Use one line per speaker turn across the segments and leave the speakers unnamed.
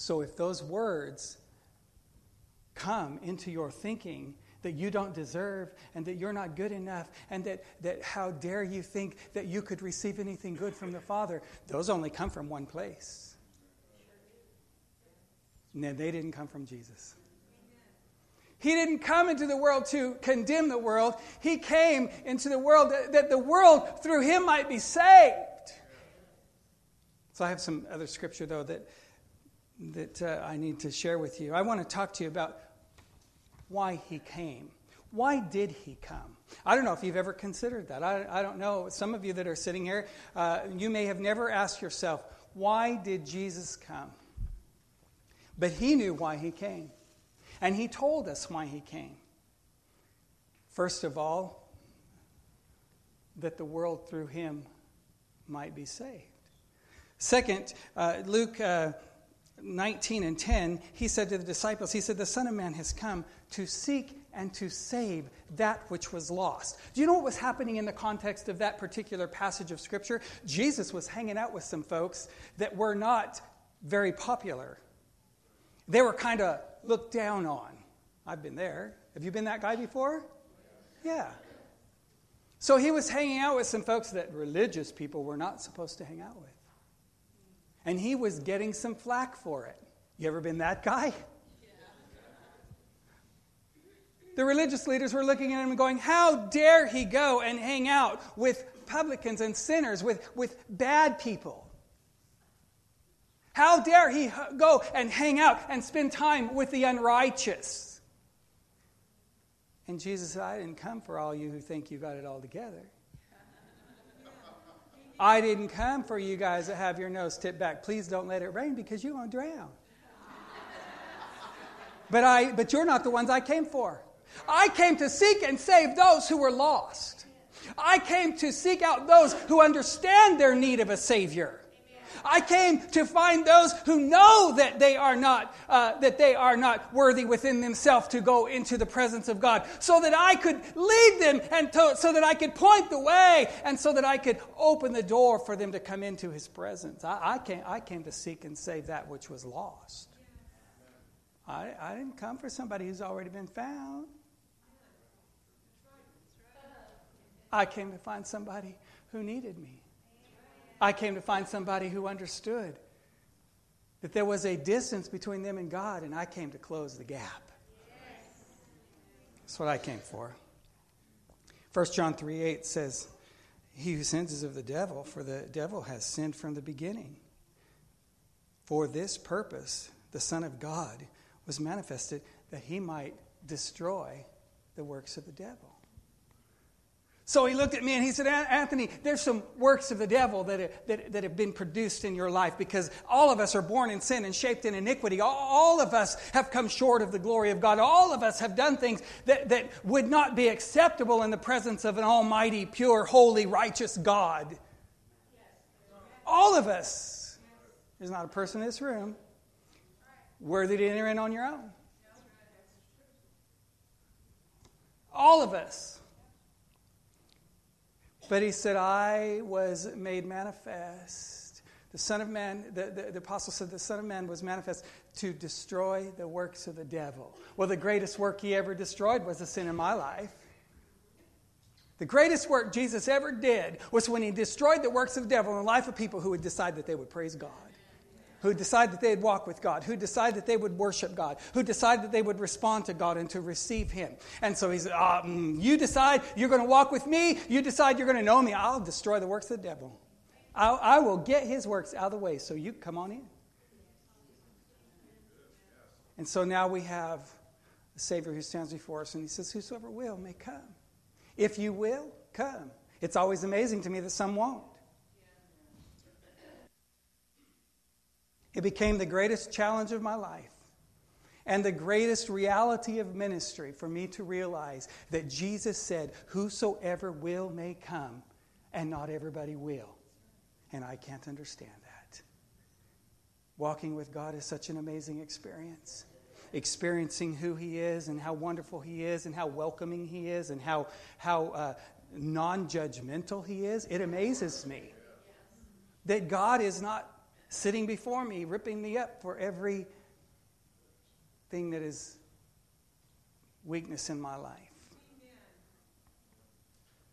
So if those words come into your thinking that you don't deserve and that you're not good enough and that, that how dare you think that you could receive anything good from the Father, those only come from one place. No, they didn't come from Jesus. He didn't come into the world to condemn the world. He came into the world that, that the world through him might be saved. So I have some other scripture, though, that, that uh, I need to share with you. I want to talk to you about why he came. Why did he come? I don't know if you've ever considered that. I, I don't know. Some of you that are sitting here, uh, you may have never asked yourself, why did Jesus come? But he knew why he came. And he told us why he came. First of all, that the world through him might be saved. Second, uh, Luke uh, 19 and 10, he said to the disciples, He said, The Son of Man has come to seek and to save that which was lost. Do you know what was happening in the context of that particular passage of Scripture? Jesus was hanging out with some folks that were not very popular. They were kind of looked down on. I've been there. Have you been that guy before? Yeah. So he was hanging out with some folks that religious people were not supposed to hang out with. And he was getting some flack for it. You ever been that guy? The religious leaders were looking at him and going, How dare he go and hang out with publicans and sinners, with, with bad people? How dare he go and hang out and spend time with the unrighteous? And Jesus said, I didn't come for all you who think you got it all together. I didn't come for you guys that have your nose tipped back. Please don't let it rain because you won't drown. But, I, but you're not the ones I came for. I came to seek and save those who were lost. I came to seek out those who understand their need of a Savior. I came to find those who know that they are not uh, that they are not worthy within themselves to go into the presence of God, so that I could lead them and to, so that I could point the way and so that I could open the door for them to come into His presence. I, I came I came to seek and save that which was lost. I, I didn't come for somebody who's already been found. I came to find somebody who needed me. I came to find somebody who understood that there was a distance between them and God, and I came to close the gap. That's what I came for. 1 John 3 8 says, He who sins is of the devil, for the devil has sinned from the beginning. For this purpose, the Son of God was manifested that he might destroy the works of the devil. So he looked at me and he said, Anthony, there's some works of the devil that, that, that have been produced in your life because all of us are born in sin and shaped in iniquity. All, all of us have come short of the glory of God. All of us have done things that, that would not be acceptable in the presence of an almighty, pure, holy, righteous God. All of us. There's not a person in this room worthy to enter in on your own. All of us. But he said, I was made manifest. The Son of Man, the, the, the, apostle said, the Son of Man was manifest to destroy the works of the devil. Well, the greatest work he ever destroyed was the sin in my life. The greatest work Jesus ever did was when he destroyed the works of the devil in the life of people who would decide that they would praise God who decide that they'd walk with God, who decide that they would worship God, who decide that they would respond to God and to receive Him. And so He um, You decide you're going to walk with me, you decide you're going to know me, I'll destroy the works of the devil. I'll, I will get his works out of the way so you come on in. And so now we have a Savior who stands before us and He says, Whosoever will may come. If you will, come. It's always amazing to me that some won't. It became the greatest challenge of my life and the greatest reality of ministry for me to realize that Jesus said, Whosoever will may come, and not everybody will. And I can't understand that. Walking with God is such an amazing experience. Experiencing who He is and how wonderful He is and how welcoming He is and how, how uh, non judgmental He is, it amazes me that God is not sitting before me, ripping me up for every thing that is weakness in my life.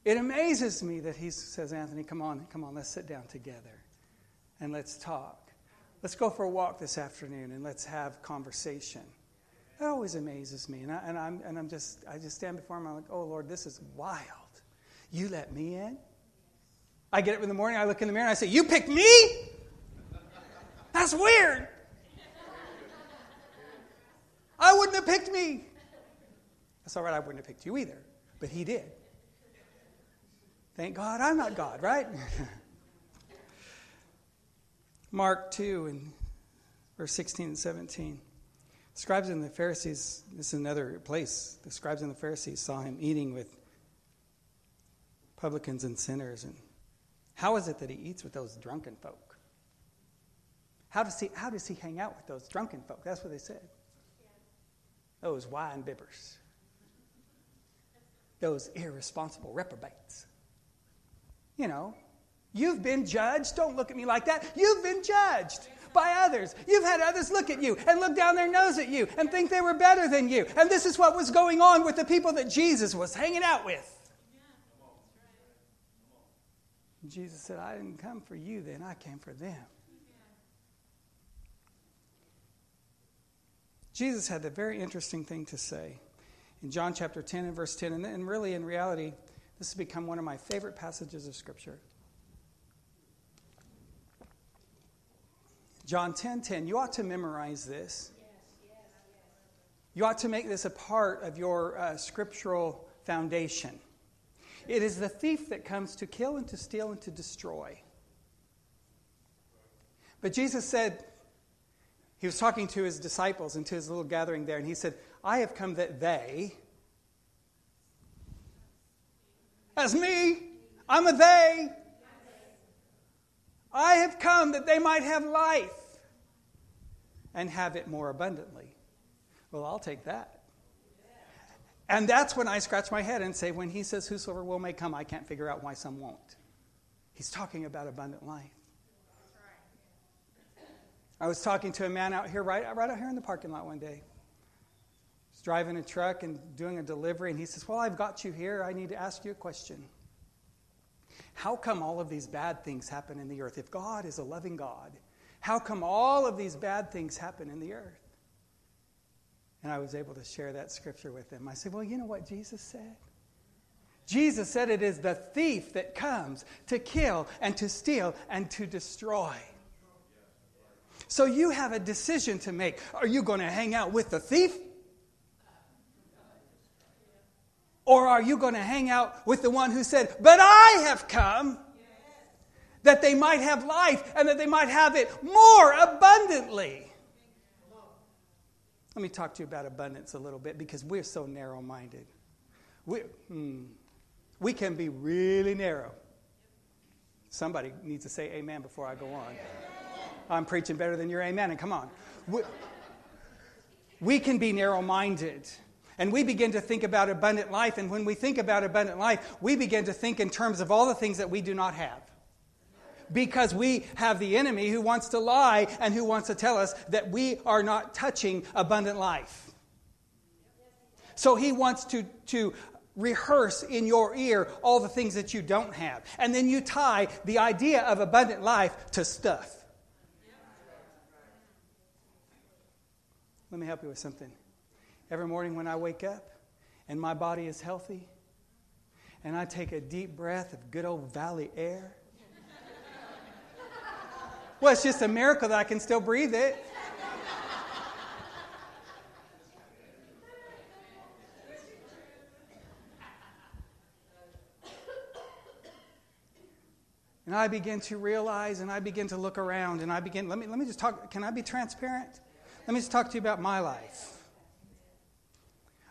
It amazes me that he says, Anthony, come on, come on, let's sit down together and let's talk. Let's go for a walk this afternoon and let's have conversation. That always amazes me. And, I, and, I'm, and I'm just, I just stand before him. I'm like, oh, Lord, this is wild. You let me in? I get up in the morning, I look in the mirror, and I say, You picked me? That's weird. I wouldn't have picked me. That's all right, I wouldn't have picked you either, but he did. Thank God I'm not God, right? Mark 2 and verse 16 and 17. The scribes and the Pharisees, this is another place. The scribes and the Pharisees saw him eating with publicans and sinners. And how is it that he eats with those drunken folk? How does he, how does he hang out with those drunken folk? That's what they said. Those wine bibbers. Those irresponsible reprobates. You know, you've been judged. Don't look at me like that. You've been judged by others. You've had others look at you and look down their nose at you and think they were better than you. And this is what was going on with the people that Jesus was hanging out with. Jesus said, I didn't come for you then, I came for them. Jesus had a very interesting thing to say in John chapter 10 and verse 10. And, and really, in reality, this has become one of my favorite passages of Scripture. John 10 10. You ought to memorize this. You ought to make this a part of your uh, scriptural foundation. It is the thief that comes to kill and to steal and to destroy. But Jesus said, he was talking to his disciples and to his little gathering there, and he said, I have come that they, as me, I'm a they. I have come that they might have life and have it more abundantly. Well, I'll take that. And that's when I scratch my head and say, when he says, Whosoever will may come, I can't figure out why some won't. He's talking about abundant life. I was talking to a man out here, right, right out here in the parking lot one day. He's driving a truck and doing a delivery, and he says, Well, I've got you here. I need to ask you a question. How come all of these bad things happen in the earth? If God is a loving God, how come all of these bad things happen in the earth? And I was able to share that scripture with him. I said, Well, you know what Jesus said? Jesus said it is the thief that comes to kill and to steal and to destroy. So you have a decision to make. Are you going to hang out with the thief? Or are you going to hang out with the one who said, But I have come that they might have life and that they might have it more abundantly? Let me talk to you about abundance a little bit because we're so narrow minded. We, hmm, we can be really narrow. Somebody needs to say amen before I go on. I'm preaching better than your amen, and come on. We, we can be narrow minded. And we begin to think about abundant life. And when we think about abundant life, we begin to think in terms of all the things that we do not have because we have the enemy who wants to lie and who wants to tell us that we are not touching abundant life. So he wants to, to rehearse in your ear all the things that you don't have. And then you tie the idea of abundant life to stuff. Let me help you with something. Every morning when I wake up and my body is healthy, and I take a deep breath of good old valley air, well, it's just a miracle that I can still breathe it. And I begin to realize and I begin to look around and I begin, let me, let me just talk, can I be transparent? Let me just talk to you about my life.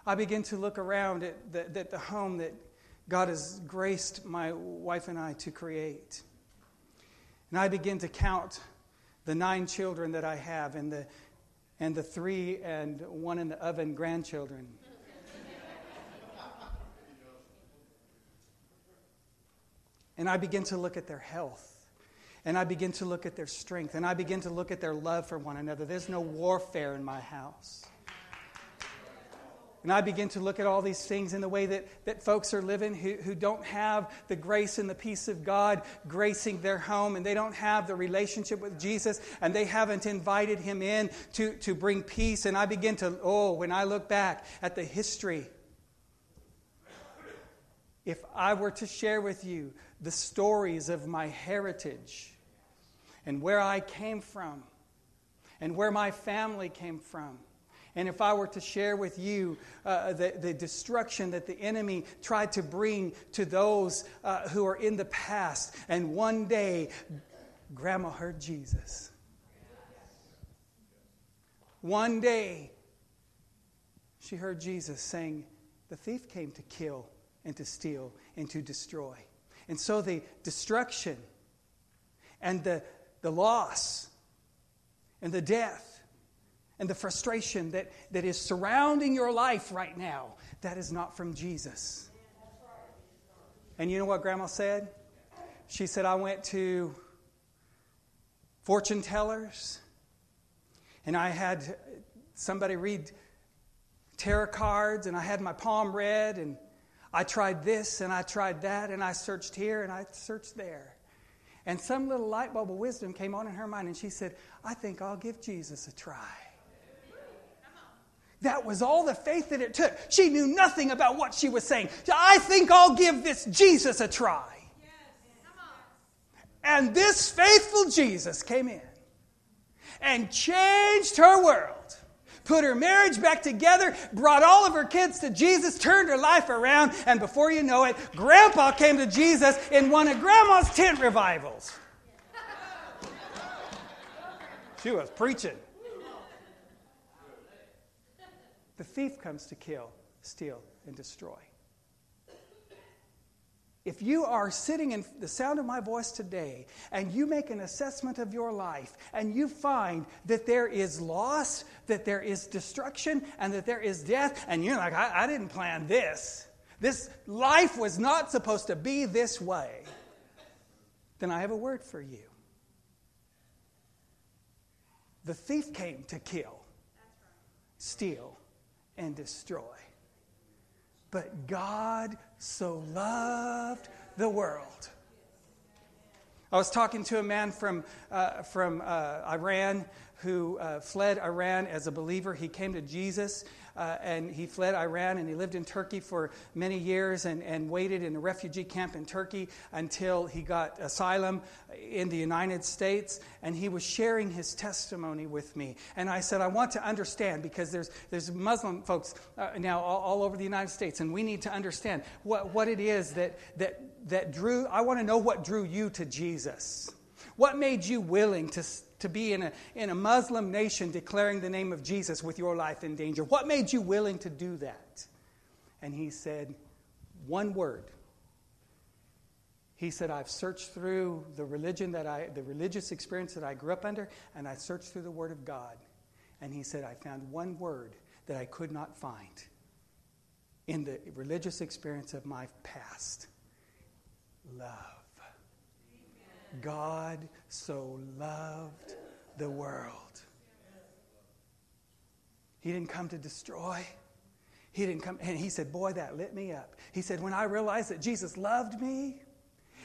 I begin to look around at the, at the home that God has graced my wife and I to create. And I begin to count the nine children that I have and the, and the three and one in the oven grandchildren. and I begin to look at their health. And I begin to look at their strength and I begin to look at their love for one another. There's no warfare in my house. And I begin to look at all these things in the way that, that folks are living who, who don't have the grace and the peace of God gracing their home, and they don't have the relationship with Jesus, and they haven't invited Him in to, to bring peace. And I begin to, oh, when I look back at the history, if I were to share with you the stories of my heritage and where I came from and where my family came from, and if I were to share with you uh, the, the destruction that the enemy tried to bring to those uh, who are in the past, and one day grandma heard Jesus. One day she heard Jesus saying, The thief came to kill and to steal and to destroy. And so the destruction and the, the loss and the death and the frustration that, that is surrounding your life right now, that is not from Jesus. And you know what Grandma said? She said, I went to fortune tellers and I had somebody read tarot cards and I had my palm read and I tried this and I tried that and I searched here and I searched there. And some little light bulb of wisdom came on in her mind and she said, I think I'll give Jesus a try. That was all the faith that it took. She knew nothing about what she was saying. I think I'll give this Jesus a try. And this faithful Jesus came in and changed her world, put her marriage back together, brought all of her kids to Jesus, turned her life around, and before you know it, Grandpa came to Jesus in one of Grandma's tent revivals. She was preaching. The thief comes to kill, steal, and destroy. If you are sitting in the sound of my voice today and you make an assessment of your life and you find that there is loss, that there is destruction, and that there is death, and you're like, I, I didn't plan this, this life was not supposed to be this way, then I have a word for you. The thief came to kill, steal, and destroy. But God so loved the world. I was talking to a man from, uh, from uh, Iran who uh, fled Iran as a believer. He came to Jesus uh, and he fled Iran and he lived in Turkey for many years and, and waited in a refugee camp in Turkey until he got asylum in the United States. And he was sharing his testimony with me. And I said, I want to understand because there's, there's Muslim folks uh, now all, all over the United States, and we need to understand what, what it is that, that, that drew, I want to know what drew you to Jesus. What made you willing to, to be in a, in a Muslim nation declaring the name of Jesus with your life in danger? What made you willing to do that? And he said, one word. He said, I've searched through the religion that I, the religious experience that I grew up under, and I searched through the Word of God. And he said, I found one word that I could not find in the religious experience of my past love. God so loved the world. He didn't come to destroy. He didn't come, and he said, Boy, that lit me up. He said, When I realized that Jesus loved me,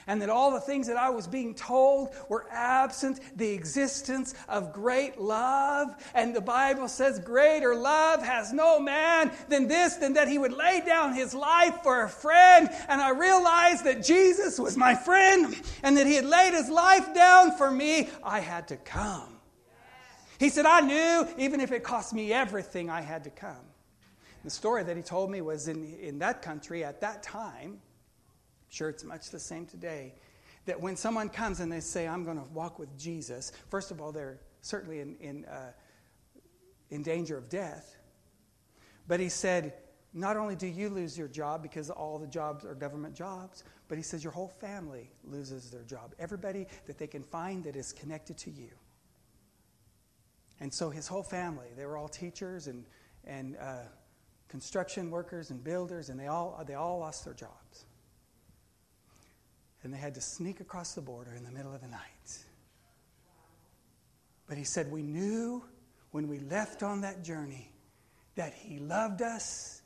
and that all the things that I was being told were absent the existence of great love. And the Bible says, Greater love has no man than this, than that he would lay down his life for a friend. And I realized that Jesus was my friend and that he had laid his life down for me. I had to come. He said, I knew even if it cost me everything, I had to come. The story that he told me was in, in that country at that time sure it's much the same today. That when someone comes and they say, I'm going to walk with Jesus, first of all, they're certainly in, in, uh, in danger of death. But he said, not only do you lose your job because all the jobs are government jobs, but he says your whole family loses their job. Everybody that they can find that is connected to you. And so his whole family, they were all teachers and, and uh, construction workers and builders, and they all, they all lost their jobs and they had to sneak across the border in the middle of the night But he said, We knew when we left on that journey that he loved us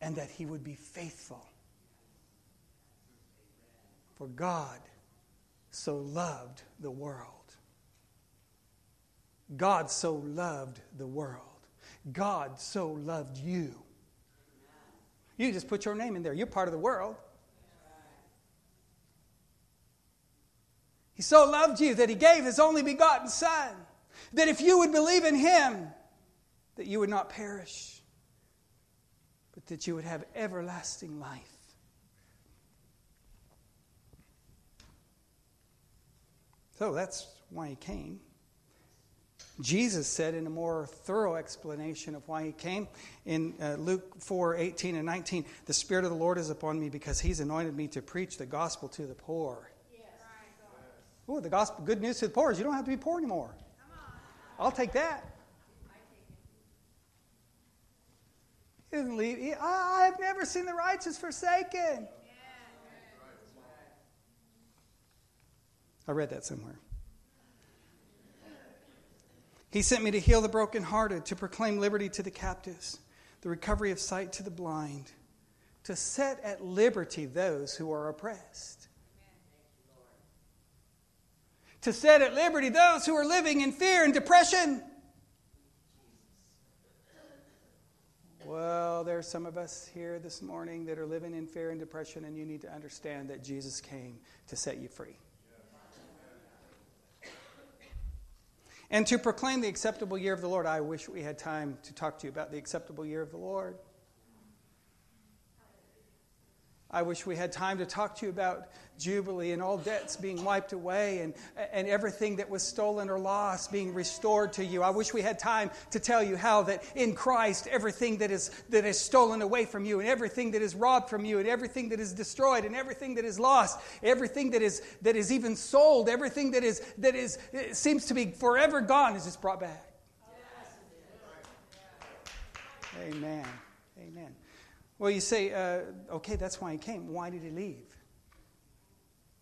and that he would be faithful. For God so loved the world. God so loved the world. God so loved you. You just put your name in there. You're part of the world. He so loved you that he gave his only begotten Son, that if you would believe in him, that you would not perish, but that you would have everlasting life. So that's why he came. Jesus said in a more thorough explanation of why he came in uh, Luke 4 18 and 19, The Spirit of the Lord is upon me because he's anointed me to preach the gospel to the poor. Yes. Oh, the gospel, good news to the poor is you don't have to be poor anymore. I'll take that. He doesn't leave. I have never seen the righteous forsaken. I read that somewhere. He sent me to heal the brokenhearted, to proclaim liberty to the captives, the recovery of sight to the blind, to set at liberty those who are oppressed, to set at liberty those who are living in fear and depression. Well, there are some of us here this morning that are living in fear and depression, and you need to understand that Jesus came to set you free. and to proclaim the acceptable year of the Lord. I wish we had time to talk to you about the acceptable year of the Lord. I wish we had time to talk to you about Jubilee and all debts being wiped away and, and everything that was stolen or lost being restored to you. I wish we had time to tell you how that in Christ everything that is, that is stolen away from you and everything that is robbed from you and everything that is destroyed and everything that is lost, everything that is, that is even sold, everything that, is, that is, seems to be forever gone is just brought back. Amen. Amen. Well, you say, uh, okay, that's why he came. Why did he leave?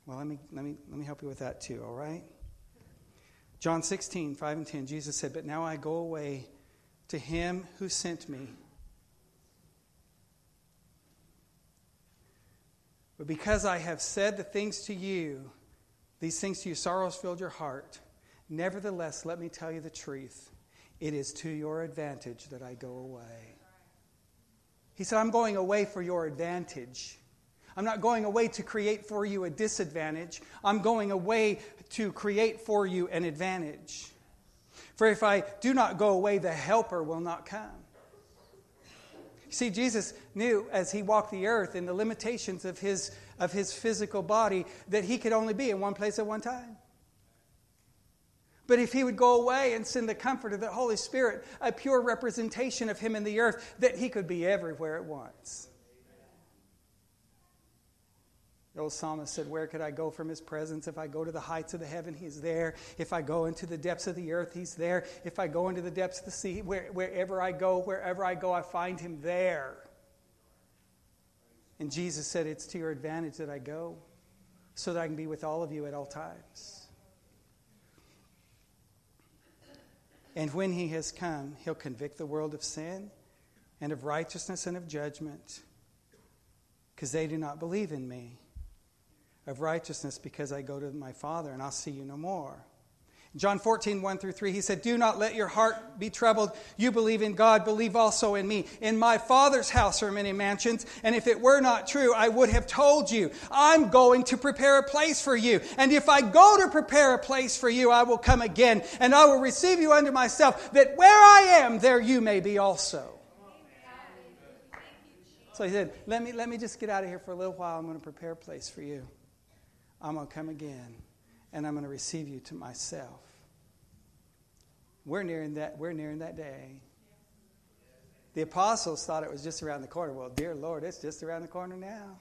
Well, let me, let, me, let me help you with that too, all right? John 16, 5 and 10, Jesus said, But now I go away to him who sent me. But because I have said the things to you, these things to you, sorrows filled your heart. Nevertheless, let me tell you the truth. It is to your advantage that I go away. He said, I'm going away for your advantage. I'm not going away to create for you a disadvantage. I'm going away to create for you an advantage. For if I do not go away, the helper will not come. See, Jesus knew as he walked the earth in the limitations of his, of his physical body that he could only be in one place at one time. But if he would go away and send the comfort of the Holy Spirit, a pure representation of him in the earth, that he could be everywhere at once. The old psalmist said, Where could I go from his presence? If I go to the heights of the heaven, he's there. If I go into the depths of the earth, he's there. If I go into the depths of the sea, where, wherever I go, wherever I go, I find him there. And Jesus said, It's to your advantage that I go, so that I can be with all of you at all times. And when he has come, he'll convict the world of sin and of righteousness and of judgment because they do not believe in me. Of righteousness because I go to my Father and I'll see you no more. John 14, 1 through 3, he said, Do not let your heart be troubled. You believe in God, believe also in me. In my Father's house are many mansions, and if it were not true, I would have told you. I'm going to prepare a place for you. And if I go to prepare a place for you, I will come again, and I will receive you unto myself, that where I am, there you may be also. So he said, let me, let me just get out of here for a little while. I'm going to prepare a place for you. I'm going to come again and I'm going to receive you to myself. We're nearing that, we're nearing that day. The apostles thought it was just around the corner. Well, dear Lord, it's just around the corner now.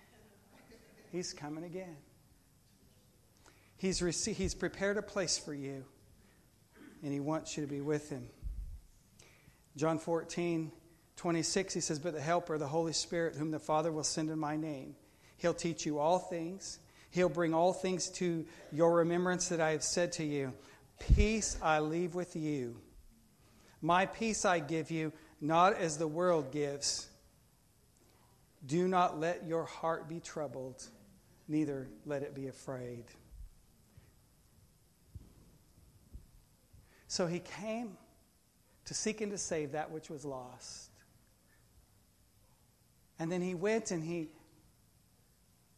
He's coming again. He's, rece- he's prepared a place for you, and He wants you to be with Him. John 14, 26, He says, But the Helper, the Holy Spirit, whom the Father will send in my name, He'll teach you all things He'll bring all things to your remembrance that I have said to you. Peace I leave with you. My peace I give you, not as the world gives. Do not let your heart be troubled, neither let it be afraid. So he came to seek and to save that which was lost. And then he went and he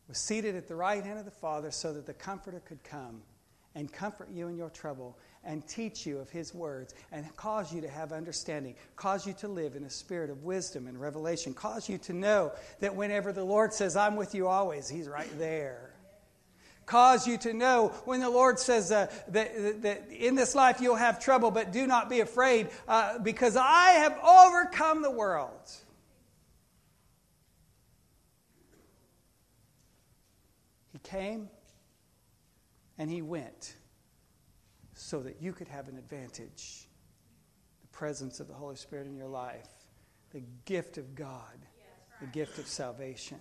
was seated at the right hand of the Father so that the Comforter could come and comfort you in your trouble and teach you of his words and cause you to have understanding, cause you to live in a spirit of wisdom and revelation, cause you to know that whenever the Lord says, I'm with you always, he's right there. Cause you to know when the Lord says uh, that, that, in this life you'll have trouble, but do not be afraid uh, because I have overcome the world. He came and he went so that you could have an advantage. The presence of the Holy Spirit in your life, the gift of God, the gift of salvation.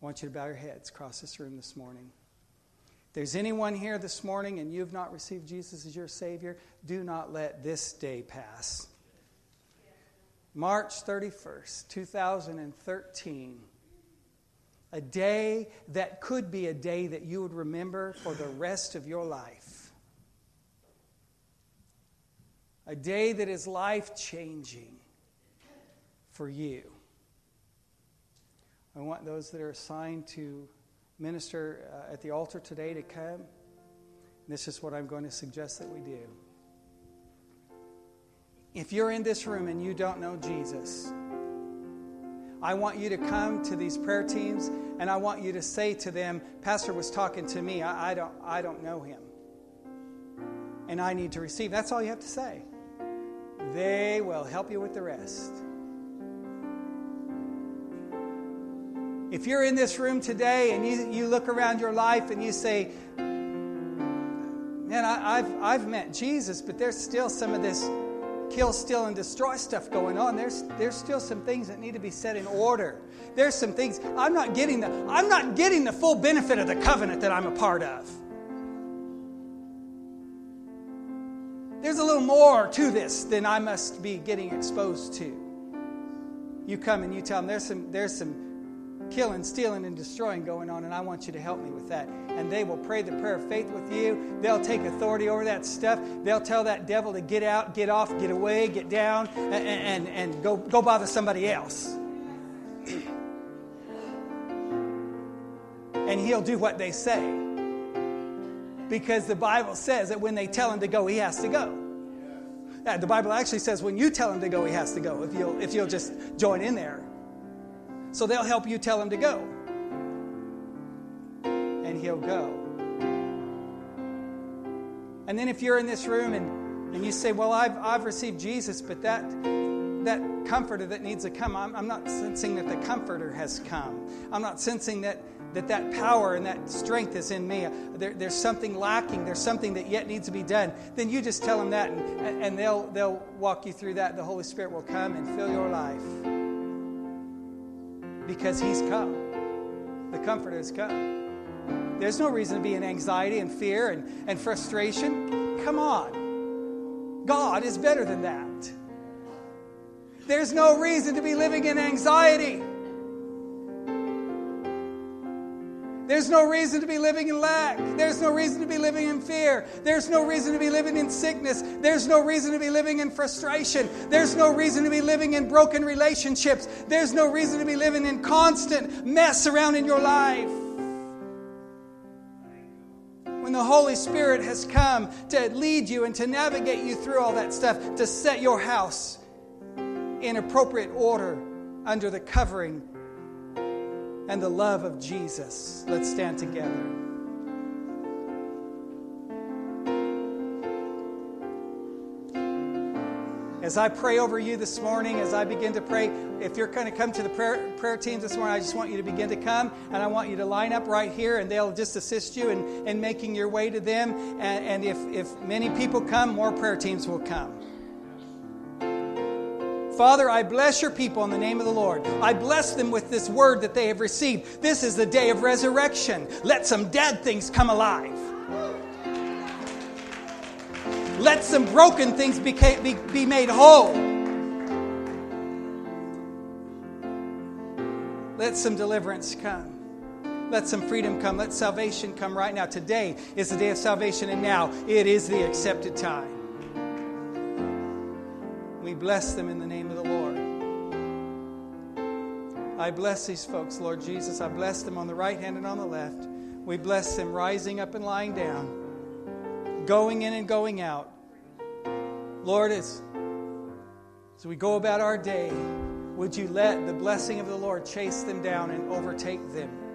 I want you to bow your heads across this room this morning. If there's anyone here this morning and you've not received Jesus as your Savior, do not let this day pass. March 31st, 2013 a day that could be a day that you would remember for the rest of your life. A day that is life changing for you. I want those that are assigned to minister uh, at the altar today to come. This is what I'm going to suggest that we do. If you're in this room and you don't know Jesus, I want you to come to these prayer teams and I want you to say to them, Pastor was talking to me. I, I, don't, I don't know him. And I need to receive. That's all you have to say. They will help you with the rest. If you're in this room today and you, you look around your life and you say, Man, I, I've, I've met Jesus, but there's still some of this kill, steal, and destroy stuff going on. There's, there's still some things that need to be set in order. There's some things I'm not getting the I'm not getting the full benefit of the covenant that I'm a part of. There's a little more to this than I must be getting exposed to. You come and you tell them there's some there's some killing, stealing, and destroying going on, and I want you to help me with that. And they will pray the prayer of faith with you. They'll take authority over that stuff. They'll tell that devil to get out, get off, get away, get down, and, and, and go, go bother somebody else. and he'll do what they say. Because the Bible says that when they tell him to go, he has to go. The Bible actually says when you tell him to go, he has to go, if you'll, if you'll just join in there. So they'll help you tell him to go. And he'll go. And then if you're in this room and, and you say, Well, I've, I've received Jesus, but that, that comforter that needs to come, I'm, I'm not sensing that the comforter has come. I'm not sensing that that that power and that strength is in me. There, there's something lacking. There's something that yet needs to be done. Then you just tell them that, and, and they'll, they'll walk you through that. The Holy Spirit will come and fill your life because He's come. The Comforter has come. There's no reason to be in anxiety and fear and, and frustration. Come on. God is better than that. There's no reason to be living in anxiety. There's no reason to be living in lack. There's no reason to be living in fear. There's no reason to be living in sickness. There's no reason to be living in frustration. There's no reason to be living in broken relationships. There's no reason to be living in constant mess around in your life. When the Holy Spirit has come to lead you and to navigate you through all that stuff, to set your house in appropriate order under the covering and the love of Jesus. Let's stand together. As I pray over you this morning, as I begin to pray, if you're going to come to the prayer, prayer teams this morning, I just want you to begin to come and I want you to line up right here and they'll just assist you in, in making your way to them. And, and if, if many people come, more prayer teams will come. Father, I bless your people in the name of the Lord. I bless them with this word that they have received. This is the day of resurrection. Let some dead things come alive. Let some broken things be, be, be made whole. Let some deliverance come. Let some freedom come. Let salvation come right now. Today is the day of salvation, and now it is the accepted time. We bless them in the name of the Lord. I bless these folks, Lord Jesus. I bless them on the right hand and on the left. We bless them rising up and lying down, going in and going out. Lord, as, as we go about our day, would you let the blessing of the Lord chase them down and overtake them?